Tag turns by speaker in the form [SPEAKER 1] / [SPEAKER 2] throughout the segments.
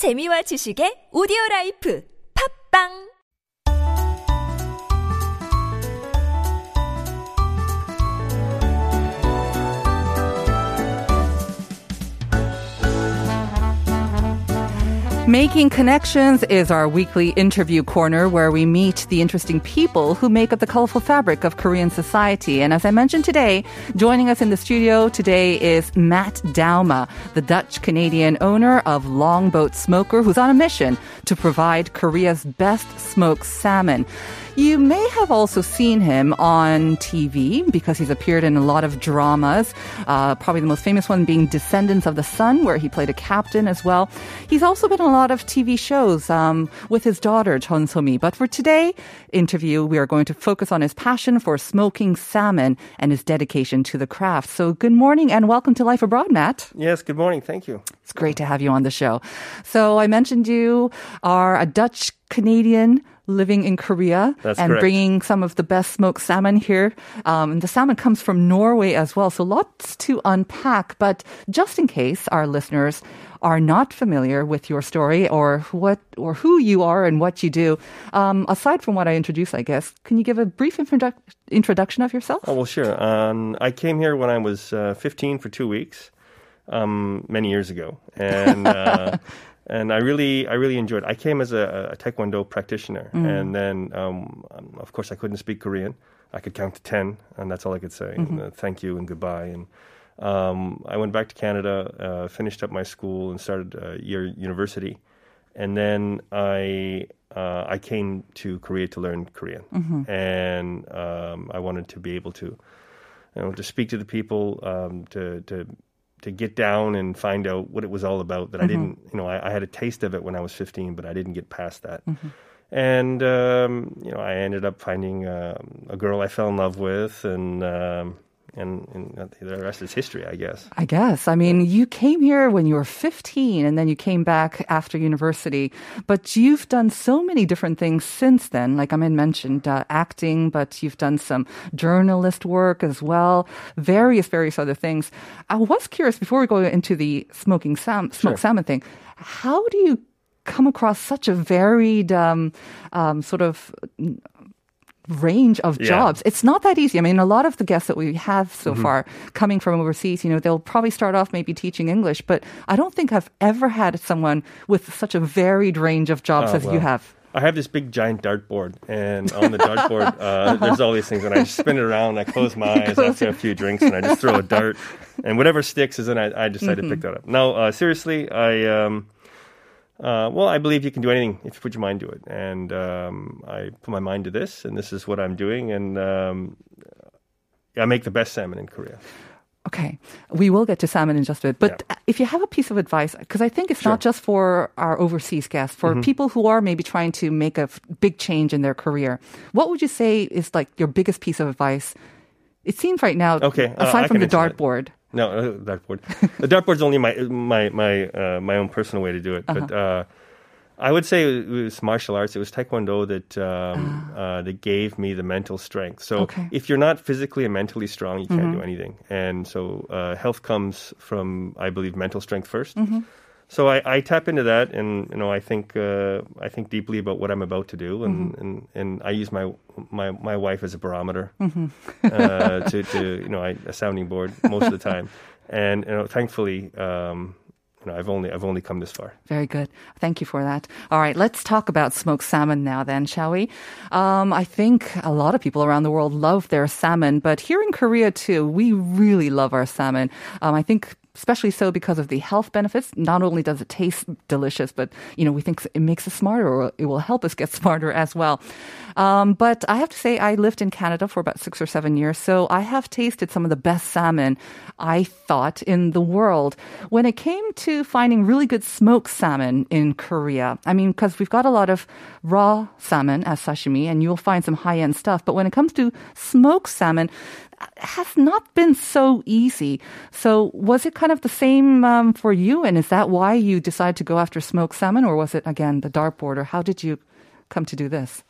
[SPEAKER 1] 재미와 지식의 오디오 라이프. 팝빵
[SPEAKER 2] Making Connections is our weekly interview corner where we meet the interesting people who make up the colorful fabric of Korean society. And as I mentioned today, joining us in the studio today is Matt Douma, the Dutch Canadian owner of Longboat Smoker, who's on a mission to provide Korea's best smoked salmon. You may have also seen him on TV because he's appeared in a lot of dramas. Uh, probably the most famous one being Descendants of the Sun, where he played a captain as well. He's also been in a lot of TV shows um, with his daughter Chon So-mi. But for today interview, we are going to focus on his passion for smoking salmon and his dedication to the craft. So good morning and welcome to Life Abroad, Matt.
[SPEAKER 3] Yes, good morning. Thank you.
[SPEAKER 2] It's great to have you on the show. So I mentioned you are a Dutch Canadian living in Korea
[SPEAKER 3] That's
[SPEAKER 2] and
[SPEAKER 3] correct.
[SPEAKER 2] bringing some of the best smoked salmon here. Um, and the salmon comes from Norway as well, so lots to unpack. But just in case our listeners are not familiar with your story or what or who you are and what you do, um, aside from what I introduced, I guess, can you give a brief introduc- introduction of yourself?
[SPEAKER 3] Oh, well, sure. Um, I came here when I was uh, 15 for two weeks, um, many years ago, and uh, and I really, I really enjoyed. It. I came as a, a Taekwondo practitioner, and then, um, um, of course, I couldn't speak Korean. I could count to ten, and that's all I could say. And, uh, thank you and goodbye. And um, I went back to Canada, uh, finished up my school, and started uh, year university. And then I uh, I came to Korea to learn Korean, and um, I wanted to be able to you know, to speak to the people, um, to to to get down and find out what it was all about. That I didn't, you know, I, I had a taste of it when I was 15, but I didn't get past that. And um, you know, I ended up finding um, a girl I fell in love with, and um, and, and the rest is history, I guess.
[SPEAKER 2] I guess. I mean, you came here when you were 15 and then you came back after university, but you've done so many different things since then. Like I mean, mentioned uh, acting, but you've done some journalist work as well, various, various other things. I was curious before we go into the smoking sam- smoked
[SPEAKER 3] Sure.
[SPEAKER 2] salmon thing, how do you come across such a varied um, um, sort of range of
[SPEAKER 3] Yeah.
[SPEAKER 2] jobs. It's not that easy. I mean, a lot of the guests that we have so
[SPEAKER 3] Mm-hmm.
[SPEAKER 2] far coming from overseas, you know, they'll probably start off maybe teaching English, but I don't think I've ever had someone with such a varied range of jobs
[SPEAKER 3] Oh,
[SPEAKER 2] as you have.
[SPEAKER 3] I have this big giant dartboard, and on the dartboard, uh, there's all these things, and I just spin it around. I close my eyes after a few drinks, and I just throw a dart, and whatever sticks is, and I, I decide to pick that up. No, uh, seriously, I um, uh, well, I believe you can do anything if you put your mind to it, and um, I put my mind to this, and this is what I'm doing, and um, I make the best salmon in Korea.
[SPEAKER 2] Okay, we will get to salmon in just a bit. But
[SPEAKER 3] Yeah.
[SPEAKER 2] if you have a piece of advice, because I think it's not just for our overseas guests, for
[SPEAKER 3] Mm-hmm.
[SPEAKER 2] people who are maybe trying to make a f- big change in their career, what would you say is like your biggest piece of advice? It seems right now,
[SPEAKER 3] Okay, uh,
[SPEAKER 2] aside
[SPEAKER 3] I
[SPEAKER 2] from the dartboard.
[SPEAKER 3] No, uh, dartboard. the dartboard's only my my my uh, my own personal way to do it.
[SPEAKER 2] Uh-huh.
[SPEAKER 3] But uh, I would say it was martial arts. It was taekwondo that um, uh, that gave me the mental strength. So
[SPEAKER 2] Ah. Okay. Mm-hmm.
[SPEAKER 3] if you're not physically and mentally strong, you can't do anything. And so uh, health comes from, I believe, mental strength 1st
[SPEAKER 2] Mm-hmm.
[SPEAKER 3] So I, I tap into that, and you know, I think uh, I think deeply about what I'm about to do, and,
[SPEAKER 2] Mm-hmm.
[SPEAKER 3] and, and I use my my my wife as a barometer
[SPEAKER 2] Mm-hmm.
[SPEAKER 3] uh, to, to you know I, a sounding board most of the time, and you know, thankfully, um, you know, I've only I've only come this far.
[SPEAKER 2] Very good. Thank you for that. All right, let's talk about smoked salmon now, then, shall we? Um, I think a lot of people around the world love their salmon, but here in Korea too, we really love our salmon. Um, I think. Especially so because of the health benefits. Not only does it taste delicious, but you know we think it makes us smarter, or it will help us get smarter as well. Um, but I have to say, I lived in Canada for about six or seven years, so I have tasted some of the best salmon I thought in the world. When it came to finding really good smoked salmon in Korea, I mean, because we've got a lot of raw salmon as sashimi, and you'll find some high end stuff. But when it comes to smoked salmon, has not been so easy. So was it kind of the same um, for you? And is that why you decided to go after smoked salmon, or was it again the dartboard, or how did you come to do this?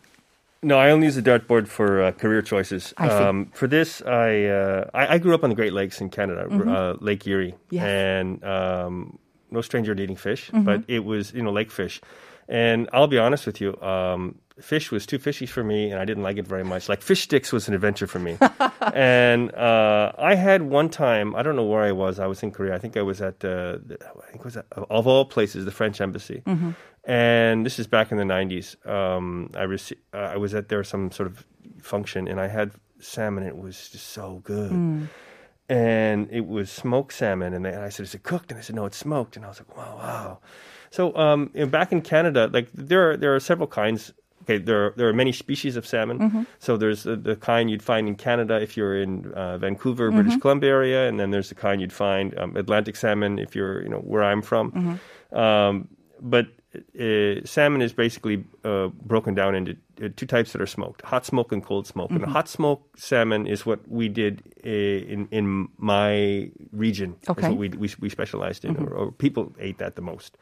[SPEAKER 3] No, I only use the dartboard for uh, career choices.
[SPEAKER 2] I see.
[SPEAKER 3] Um, for this, I, uh, I I grew up on the Great Lakes in Canada, uh, Lake Erie,
[SPEAKER 2] Yes.
[SPEAKER 3] and um, no stranger to eating fish, but it was you know lake fish, and I'll be honest with you. Um, Fish was too fishy for me, and I didn't like it very much. Like fish sticks was an adventure for me. and uh, I had one time, I don't know where I was. I was in Korea. I think I was at uh, the, I think it was at, of all places, the French embassy. And this is back in the '90s. Um, I rece- uh, I was at there some sort of function, and I had salmon. It was just so good and it was smoked salmon. And, they, and I said, "Is it cooked?" And they said, "No, it's smoked." And I was like, "Wow, wow." So, um, back in Canada, like there are there are several kinds. Okay, there are, there are many species of salmon. So there's the, the kind you'd find in Canada if you're in uh, Vancouver, British Columbia area, and then there's the kind you'd find um, Atlantic salmon if you're you know where I'm from. Um, but uh, salmon is basically uh, broken down into uh, two types that are smoked: hot smoke and cold smoke. And hot smoke salmon is what we did uh, in in my region. Is
[SPEAKER 2] Okay.
[SPEAKER 3] what we we, we specialized in, or, or people ate that the most.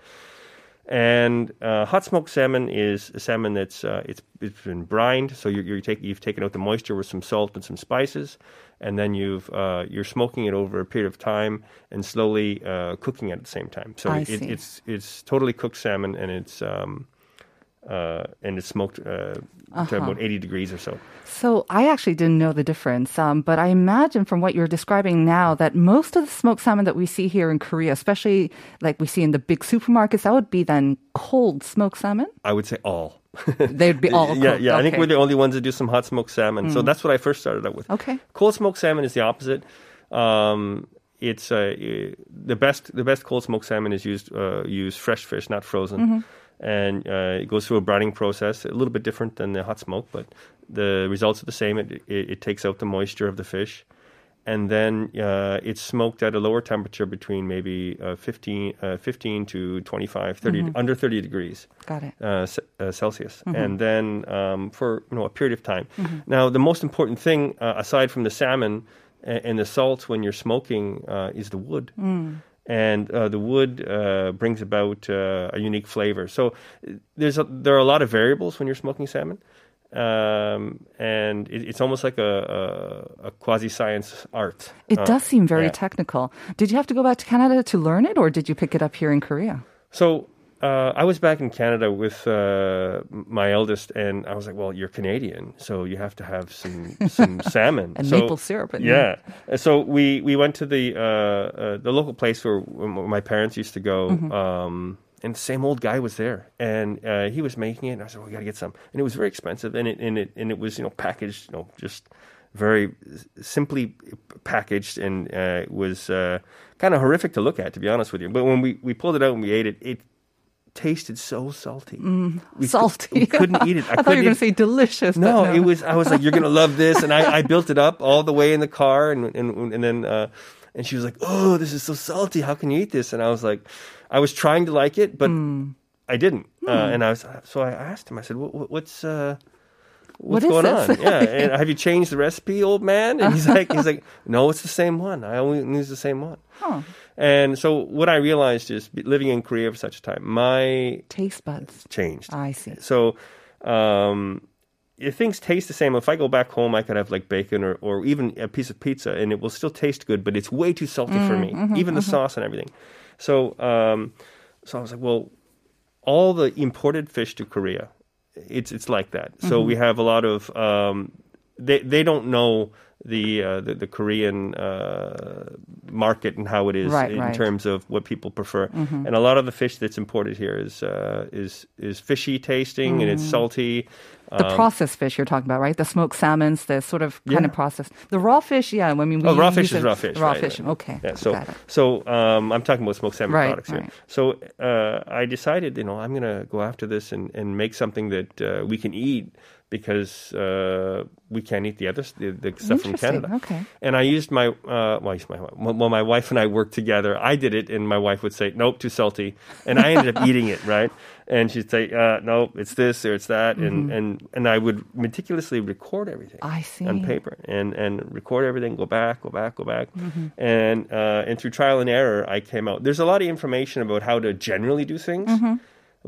[SPEAKER 3] And uh, hot smoked salmon is a salmon that's uh, it's it's been brined, so you you take you've taken out the moisture with some salt and some spices, and then you've uh, you're smoking it over a period of time and slowly uh, cooking it at the same time. So it, it's it's totally cooked salmon, and it's um, uh, and it's smoked uh, to about eighty degrees or so.
[SPEAKER 2] So I actually didn't know the difference, um, but I imagine from what you're describing now that most of the smoked salmon that we see here in Korea, especially like we see in the big supermarkets, that would be then cold smoked salmon.
[SPEAKER 3] I would say all.
[SPEAKER 2] They'd be all
[SPEAKER 3] yeah,
[SPEAKER 2] cooked.
[SPEAKER 3] yeah. I think
[SPEAKER 2] Mm.
[SPEAKER 3] we're the only ones that do some hot smoked salmon. So that's what I first started out with.
[SPEAKER 2] Okay.
[SPEAKER 3] Cold smoked salmon is the opposite. Um, it's uh, the best. The best cold smoked salmon is used uh, use fresh fish, not frozen,
[SPEAKER 2] Mm-hmm.
[SPEAKER 3] And uh, it goes through a brining process. A little bit different than the hot smoke, but the results are the same. It, it, it takes out the moisture of the fish, and then uh, it's smoked at a lower temperature between maybe uh, 15, uh, 15 to 25, 30,
[SPEAKER 2] Mm-hmm.
[SPEAKER 3] under 30 degrees
[SPEAKER 2] Got it.
[SPEAKER 3] uh, Ce- uh, Celsius,
[SPEAKER 2] Mm-hmm.
[SPEAKER 3] and then um, for you know a period of time. Now, the most important thing, uh, aside from the salmon and, and the salt when you're smoking, uh, is the wood.
[SPEAKER 2] Mm.
[SPEAKER 3] And uh, the wood uh, brings about uh, a unique flavor. So uh, there's a, there are a lot of variables when you're smoking salmon, um, and it, it's almost like a, a, a quasi science art.
[SPEAKER 2] It
[SPEAKER 3] Uh,
[SPEAKER 2] does seem very
[SPEAKER 3] yeah.
[SPEAKER 2] technical. Did you have to go back to Canada to learn it, or did you pick it up here in Korea?
[SPEAKER 3] So uh, I was back in Canada with uh, my eldest, and I was like, "Well, you're Canadian, so you have to have some some salmon
[SPEAKER 2] And
[SPEAKER 3] so,
[SPEAKER 2] maple syrup
[SPEAKER 3] yeah. So we we went to the uh, uh, the local place where, where my parents used to go.
[SPEAKER 2] Mm-hmm.
[SPEAKER 3] Um, and the same old guy was there, and uh, he was making it. And I said, "Well, "We got to get some." And it was very expensive, and it and it and it was you know packaged, you know, just very simply packaged, and uh, was uh, kind of horrific to look at, to be honest with you. But when we, we pulled it out and we ate it, it tasted so salty. We cou-
[SPEAKER 2] Salty.
[SPEAKER 3] we couldn't eat it.
[SPEAKER 2] I, thought you were going to say delicious. but
[SPEAKER 3] no, it was. I was like, "You're gonna love this," and I, I built it up all the way in the car, and and and then uh, and she was like, "Oh, this is so salty. How can you eat this?" And I was like, I was trying to like it, but
[SPEAKER 2] Hmm.
[SPEAKER 3] I didn't. Uh, and I was so I asked him. I said, what, what, "What's uh, what's
[SPEAKER 2] is
[SPEAKER 3] going
[SPEAKER 2] this?
[SPEAKER 3] on? Yeah, and have you changed the recipe, old man?" And he's like, "He's like, no, it's the same one. I only use the same one."
[SPEAKER 2] Huh.
[SPEAKER 3] And so what I realized is, living in Korea for such a time, my
[SPEAKER 2] Taste buds.
[SPEAKER 3] changed.
[SPEAKER 2] I see.
[SPEAKER 3] So, um, if things taste the same, if I go back home, I could have like bacon or, or even a piece of pizza, and it will still taste good, but it's way too salty for me, even the sauce and everything. So, um, so I was like, well, all the imported fish to Korea, it's it's like that. So we have a lot of um, they they don't know the uh, the, the Korean uh, market and how it is
[SPEAKER 2] Right,
[SPEAKER 3] in
[SPEAKER 2] right.
[SPEAKER 3] terms of what people prefer. And a lot of the fish that's imported here is uh, is is fishy tasting and it's salty.
[SPEAKER 2] The
[SPEAKER 3] Um,
[SPEAKER 2] processed fish you're talking about, right? The smoked salmons, the sort of kind
[SPEAKER 3] Yeah.
[SPEAKER 2] of processed. The raw fish, yeah. I mean, we
[SPEAKER 3] Oh, raw fish is raw fish.
[SPEAKER 2] Raw
[SPEAKER 3] right,
[SPEAKER 2] fish. Okay.
[SPEAKER 3] Yeah. So, so um, I'm talking about smoked salmon products here. So uh, I decided, you know, I'm going to go after this and, and make something that uh, we can eat because uh, we can't eat the other the, the stuff from Canada.
[SPEAKER 2] Okay.
[SPEAKER 3] And I used my uh, well, I used my well, my wife and I worked together. I did it, and my wife would say, "Nope, too salty," and I ended up eating it, right? And she'd say, uh, "No, it's this or it's that," and and and I would meticulously record everything
[SPEAKER 2] Mm-hmm. I see.
[SPEAKER 3] on paper and and record everything go back go back go back
[SPEAKER 2] Mm-hmm.
[SPEAKER 3] and uh, and through trial and error i came out there's a lot of information about how to generally do things
[SPEAKER 2] Mm-hmm.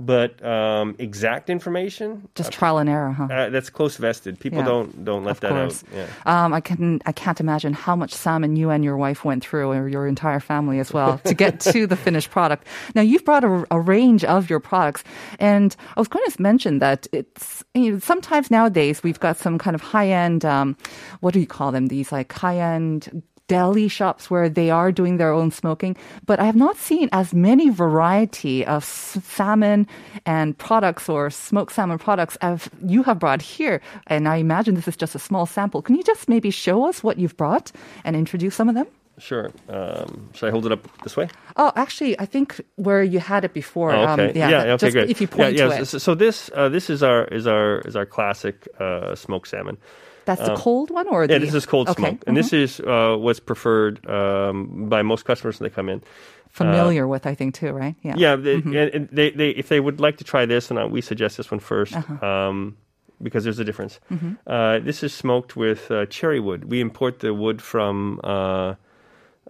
[SPEAKER 3] But um, exact information
[SPEAKER 2] Just trial and error, huh?
[SPEAKER 3] uh, that's close vested. People
[SPEAKER 2] Yeah.
[SPEAKER 3] don't don't let
[SPEAKER 2] of
[SPEAKER 3] that
[SPEAKER 2] course.
[SPEAKER 3] out. Yeah.
[SPEAKER 2] Um, I can I can't imagine how much salmon you and your wife went through, or your entire family as well, to get to the finished product. Now you've brought a, a range of your products, and I was going to mention that it's you know, sometimes nowadays we've got some kind of high end. Um, what do you call them? These like high end deli shops where they are doing their own smoking, but I have not seen as many variety of salmon and products or smoked salmon products as you have brought here. And I imagine this is just a small sample. Can you just maybe show us what you've brought and introduce some of them?
[SPEAKER 3] Sure. Um, should I hold it up this way?
[SPEAKER 2] Oh, actually, I think where you had it before.
[SPEAKER 3] Oh, okay.
[SPEAKER 2] Um, yeah,
[SPEAKER 3] yeah. Okay.
[SPEAKER 2] just
[SPEAKER 3] Good.
[SPEAKER 2] if you point
[SPEAKER 3] yeah,
[SPEAKER 2] to
[SPEAKER 3] yeah.
[SPEAKER 2] it.
[SPEAKER 3] So, so this uh, this is our is our is our classic uh, smoked salmon.
[SPEAKER 2] That's the cold one, or
[SPEAKER 3] um, Yeah, this is cold
[SPEAKER 2] okay.
[SPEAKER 3] smoke, and this
[SPEAKER 2] mhm.
[SPEAKER 3] is uh, what's preferred um, by most customers when they come in.
[SPEAKER 2] familiar with, I think, too, right? Yeah.
[SPEAKER 3] Yeah, they,
[SPEAKER 2] Mm-hmm.
[SPEAKER 3] they, they, if they would like to try this, and uh, we suggest this one first,
[SPEAKER 2] Uh-huh.
[SPEAKER 3] um, because there's a difference.
[SPEAKER 2] Mm-hmm.
[SPEAKER 3] Uh, this is smoked with uh, cherry wood. We import the wood from uh,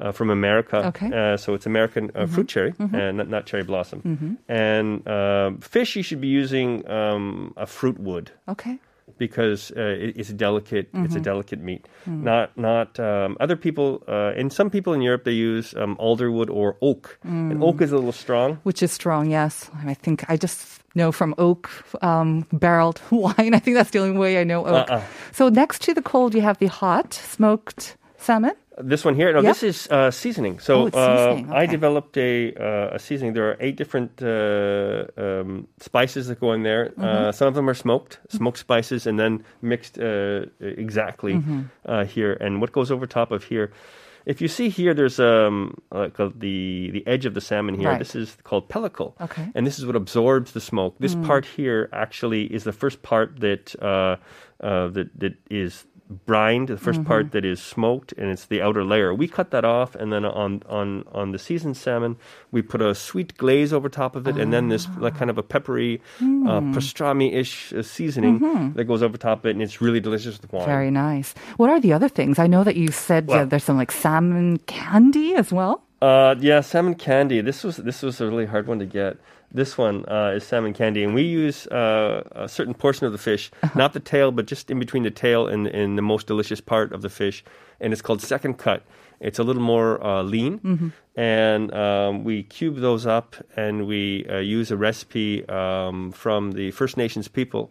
[SPEAKER 3] uh, from America,
[SPEAKER 2] Okay.
[SPEAKER 3] uh, so it's American uh, fruit cherry and not, not cherry blossom. And uh, fish, you should be using um, a fruit wood
[SPEAKER 2] Okay.
[SPEAKER 3] Because uh, it, it's a delicate it's
[SPEAKER 2] Mm-hmm.
[SPEAKER 3] a delicate meat.
[SPEAKER 2] Mm.
[SPEAKER 3] Not not um, other people uh, and some people in Europe they use um, alderwood or oak.
[SPEAKER 2] Mm.
[SPEAKER 3] And oak is a little strong.
[SPEAKER 2] Which is strong, yes. I think I just know from oak um, barreled wine. I think that's the only way I know oak.
[SPEAKER 3] Uh-uh.
[SPEAKER 2] So next to the cold, you have the hot smoked salmon.
[SPEAKER 3] This one here, no,
[SPEAKER 2] Yeah.
[SPEAKER 3] this is uh, seasoning. So
[SPEAKER 2] Oh,
[SPEAKER 3] uh,
[SPEAKER 2] seasoning,
[SPEAKER 3] I developed a, uh, a seasoning. There are eight different uh, um, spices that go in there.
[SPEAKER 2] Mm-hmm.
[SPEAKER 3] Uh, some of them are smoked, smoked spices, and then mixed uh, exactly
[SPEAKER 2] Mm-hmm.
[SPEAKER 3] uh, here. And what goes over top of here? If you see here, there's um, like uh, the the edge of the salmon here.
[SPEAKER 2] Right.
[SPEAKER 3] This is called pellicle,
[SPEAKER 2] Okay.
[SPEAKER 3] and this is what absorbs the smoke. This part here actually is the first part that uh, uh, that that is brined, the 1st part that is smoked, and it's the outer layer. We cut that off, and then on on on the seasoned salmon, we put a sweet glaze over top of it, and then this like kind of a peppery uh, pastrami-ish uh, seasoning that goes over top of it, and it's really delicious with wine.
[SPEAKER 2] Very nice. What are the other things? I know that you said uh,
[SPEAKER 3] Well-
[SPEAKER 2] there's some like salmon candy as well.
[SPEAKER 3] Uh, yeah, salmon candy. This was this was a really hard one to get. This one uh, is salmon candy, and we use uh, a certain portion of the fish, not the tail, but just in between the tail and, and the most delicious part of the fish, and it's called second cut. It's a little more uh, lean, and um, we cube those up, and we uh, use a recipe um, from the First Nations people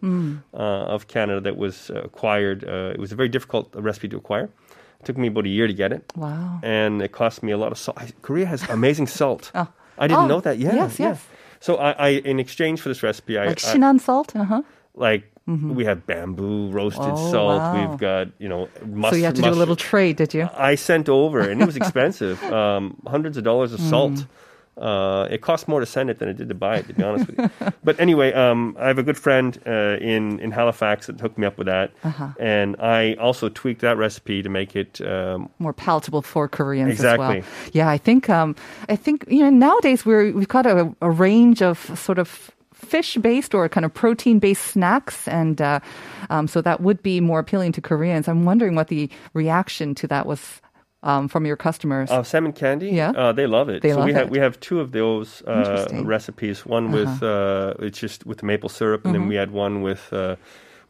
[SPEAKER 3] uh, of Canada that was acquired. Uh, it was a very difficult recipe to acquire. It took me about a year to get it
[SPEAKER 2] Wow.
[SPEAKER 3] and it cost me a lot of salt. Korea has amazing salt.
[SPEAKER 2] Oh.
[SPEAKER 3] I didn't
[SPEAKER 2] Oh,
[SPEAKER 3] know that. Yeah,
[SPEAKER 2] yes,
[SPEAKER 3] yeah. So I, I, in exchange for this recipe, I,
[SPEAKER 2] Like Shinan salt. Uh huh.
[SPEAKER 3] like we have bamboo roasted
[SPEAKER 2] Oh,
[SPEAKER 3] salt.
[SPEAKER 2] wow.
[SPEAKER 3] We've got you know mustard.
[SPEAKER 2] So you had to do a little trade, did you?
[SPEAKER 3] I sent over, and it was expensive. um, hundreds of dollars of salt.
[SPEAKER 2] Mm.
[SPEAKER 3] Uh, it cost more to send it than it did to buy it, to be honest with you. But anyway, um, I have a good friend uh, in in Halifax that hooked me up with that,
[SPEAKER 2] Uh-huh.
[SPEAKER 3] and I also tweaked that recipe to make it um,
[SPEAKER 2] more palatable for Koreans
[SPEAKER 3] Exactly.
[SPEAKER 2] as well. Yeah, I think um, I think you know nowadays we're we've got a, a range of sort of fish based or kind of protein based snacks, and uh, um, so that would be more appealing to Koreans. I'm wondering what the reaction to that was. Um, from your customers.
[SPEAKER 3] Uh, salmon candy,
[SPEAKER 2] Yeah.
[SPEAKER 3] uh, they love it.
[SPEAKER 2] They
[SPEAKER 3] so
[SPEAKER 2] love
[SPEAKER 3] we have we have two of those uh.
[SPEAKER 2] Uh-huh.
[SPEAKER 3] recipes. One with uh, it's just with the maple syrup, and then we had one with uh,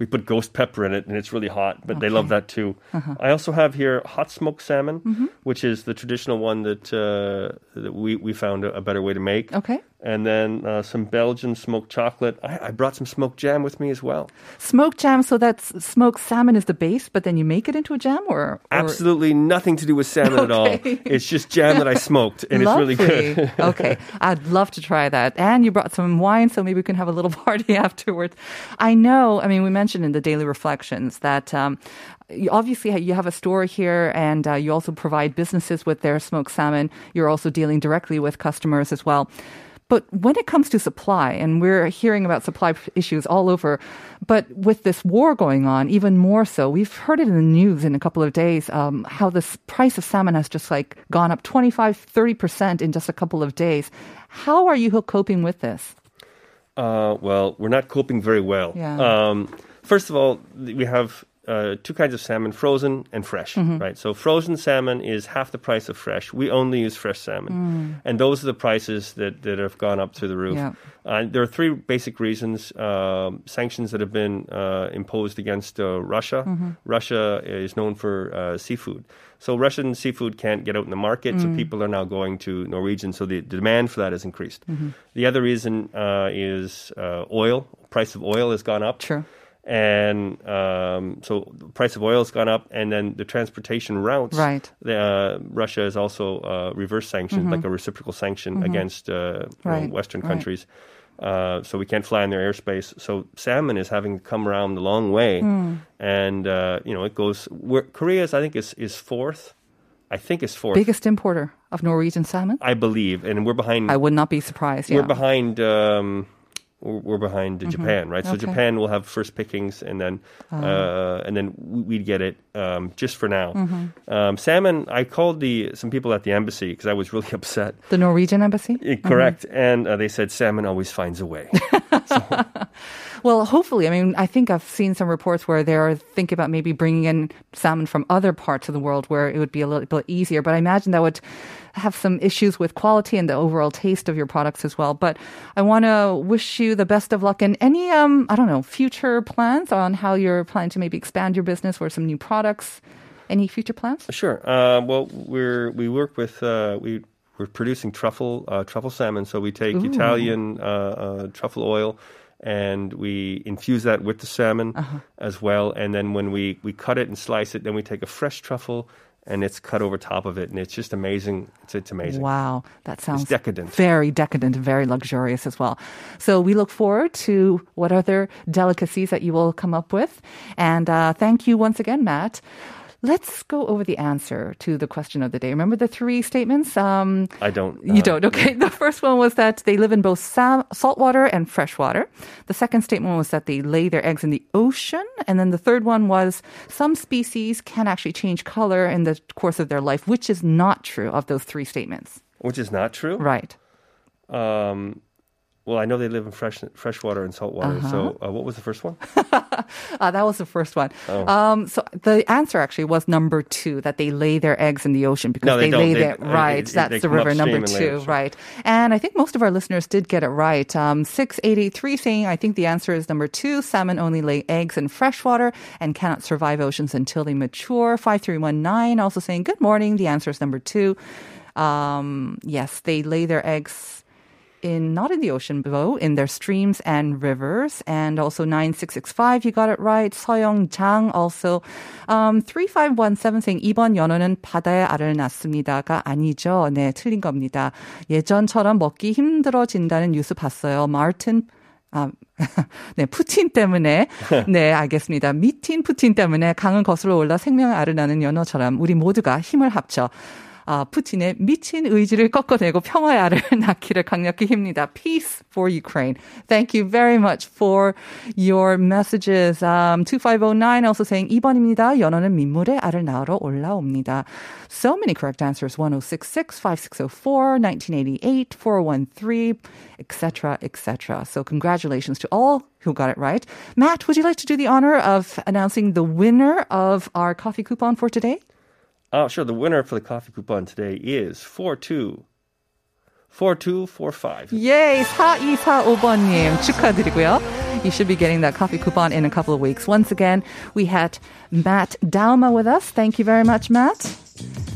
[SPEAKER 3] we put ghost pepper in it, and it's really hot. But they love that too.
[SPEAKER 2] Uh-huh.
[SPEAKER 3] I also have here hot smoked salmon,
[SPEAKER 2] Mm-hmm.
[SPEAKER 3] which is the traditional one that, uh, that we we found a, a better way to make.
[SPEAKER 2] okay.
[SPEAKER 3] And then uh, some Belgian smoked chocolate. I, I brought some smoked jam with me as well.
[SPEAKER 2] Smoked jam, so that's smoked salmon is the base, but then you make it into a jam, or, or
[SPEAKER 3] Absolutely nothing to do with salmon at all. It's just jam that I smoked, and it's really good.
[SPEAKER 2] okay, I'd love to try that. And you brought some wine, so maybe we can have a little party afterwards. I know. I mean, we mentioned in the daily reflections that. Um, you obviously, you have a store here, and uh, you also provide businesses with their smoked salmon. You're also dealing directly with customers as well. But when it comes to supply, and we're hearing about supply issues all over, but with this war going on, even more so, we've heard it in the news in a couple of days um, how the price of salmon has just like gone up 25, 30% in just a couple of days. How are you coping with this?
[SPEAKER 3] Uh, well, we're not coping very well.
[SPEAKER 2] Yeah.
[SPEAKER 3] Um, first of all, we have uh, two kinds of salmon: frozen and fresh.
[SPEAKER 2] Mm-hmm.
[SPEAKER 3] Right. So frozen salmon is half the price of fresh. We only use fresh salmon, and those are the prices that, that have gone up through the roof.
[SPEAKER 2] Mm. Yeah.
[SPEAKER 3] Uh, there are three basic reasons: um sanctions that have been uh, imposed against uh, Russia.
[SPEAKER 2] Mm-hmm.
[SPEAKER 3] Russia is known for uh, seafood, so Russian seafood can't get out in the market.
[SPEAKER 2] Mm.
[SPEAKER 3] So people are now going to Norwegian. So the, the demand for that has increased.
[SPEAKER 2] Mm-hmm.
[SPEAKER 3] The other reason uh, is uh, oil. Price of oil has gone up
[SPEAKER 2] True.
[SPEAKER 3] And um, so the price of oil has gone up, and then the transportation routes.
[SPEAKER 2] Right.
[SPEAKER 3] The, uh, Russia is also uh, reverse sanctioned, like a reciprocal sanction against uh, you know,
[SPEAKER 2] Mm-hmm. Right,
[SPEAKER 3] Western
[SPEAKER 2] right.
[SPEAKER 3] countries. Uh, so we can't fly in their airspace. So salmon is having to come around the long way,
[SPEAKER 2] Hmm.
[SPEAKER 3] and uh, you know it goes. Where, Korea is, I think, is is fourth. I think is fourth.
[SPEAKER 2] Biggest importer of Norwegian salmon.
[SPEAKER 3] I believe, and we're behind.
[SPEAKER 2] I would not be surprised.
[SPEAKER 3] We're
[SPEAKER 2] Yeah.
[SPEAKER 3] behind. Um, we're behind Japan, right? So
[SPEAKER 2] Mm-hmm. Okay.
[SPEAKER 3] Japan will have first pickings, and then uh, and then we- we'd get it um, just for now.
[SPEAKER 2] Mm-hmm.
[SPEAKER 3] Um, salmon. I called the some people at the embassy because I was really upset.
[SPEAKER 2] The Norwegian embassy.
[SPEAKER 3] Eh, Correct, and uh, they said salmon always finds a way.
[SPEAKER 2] Well, hopefully. I mean, I think I've seen some reports where they're thinking about maybe bringing in salmon from other parts of the world where it would be a little bit easier. But I imagine that would have some issues with quality and the overall taste of your products as well. But I want to wish you the best of luck and any, um, I don't know, future plans on how you're planning to maybe expand your business or some new products. Any future plans?
[SPEAKER 3] Sure. Uh, well, we're we work with uh, we we're producing truffle uh, truffle salmon. So we take Italian uh, uh, truffle oil and we infuse that with the salmon as well. And then when we we cut it and slice it, then we take a fresh truffle and it's cut over top of it, and it's just amazing. It's it's amazing.
[SPEAKER 2] Wow, that sounds
[SPEAKER 3] decadent.
[SPEAKER 2] Very decadent and very luxurious as well. So we look forward to what other delicacies that you will come up with. And uh, thank you once again, Matt. Let's go over the answer to the question of the day. Remember the three statements? Um,
[SPEAKER 3] I don't.
[SPEAKER 2] you
[SPEAKER 3] uh,
[SPEAKER 2] don't. Okay. The first one was that they live in both sal- saltwater and freshwater. The second statement was that they lay their eggs in the ocean. And then the third one was some species can actually change color in the course of their life, which is not true of those three statements.
[SPEAKER 3] Which is not true.
[SPEAKER 2] Right.
[SPEAKER 3] Um, well, I know they live in fresh freshwater and saltwater.
[SPEAKER 2] Uh-huh.
[SPEAKER 3] So uh, what was the first one?
[SPEAKER 2] Uh, that was the first one.
[SPEAKER 3] Oh.
[SPEAKER 2] Um, so the answer actually was number two, that they lay their eggs in the ocean because
[SPEAKER 3] No, they don't.
[SPEAKER 2] lay
[SPEAKER 3] They-
[SPEAKER 2] their,
[SPEAKER 3] uh,
[SPEAKER 2] right.
[SPEAKER 3] they-
[SPEAKER 2] that's
[SPEAKER 3] they
[SPEAKER 2] the river number two, right. And I think most of our listeners did get it right. Um, 6883 saying, I think the answer is number two, salmon only lay eggs in freshwater and cannot survive oceans until they mature. 5319 also saying, good morning. The answer is number two. Um, yes, they lay their eggs in not in the ocean below, in their streams and rivers. And also 9665, you got it right. 서영 장 also. Um, 3517 saying 2번 연어는 바다에 알을 낳습니다가 아니죠. 네, 틀린 겁니다. 예전처럼 먹기 힘들어진다는 뉴스 봤어요. 마르틴 아, 네, 푸틴 때문에. 네, 알겠습니다. 미틴 푸틴 때문에 강은 거슬러 올라 생명의 알을 낳는 연어처럼 우리 모두가 힘을 합쳐 아, 푸틴의 미친 의지를 꺾어내고 평화의 알을 낳기를 강력히 힙니다. Peace for Ukraine. Thank you very much for your messages. Um, 2509 also saying 2번입니다. 연어는 민물의 알을 낳으러 올라옵니다. So many correct answers. 1066, 5604, 1988, 413, etc., etc. So congratulations to all who got it right. Matt, would you like to do the honor of announcing the winner of our coffee coupon for today?
[SPEAKER 3] Oh, sure. The winner for the coffee coupon today is 42. 4245.
[SPEAKER 2] Yay! 4245님 축하드리고요. You should be getting that coffee coupon in a couple of weeks. Once again, we had Matt Douma with us. Thank you very much, Matt.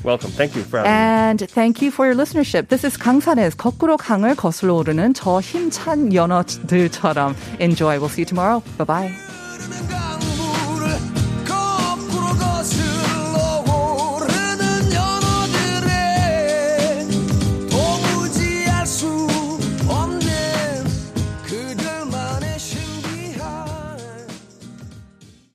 [SPEAKER 3] Welcome. Thank you for having
[SPEAKER 2] And me. thank you for your listenership. This is 강산의 거꾸로 강을 거슬러 오르는 저 힘찬 연어들처럼. Enjoy. We'll see you tomorrow. Bye-bye.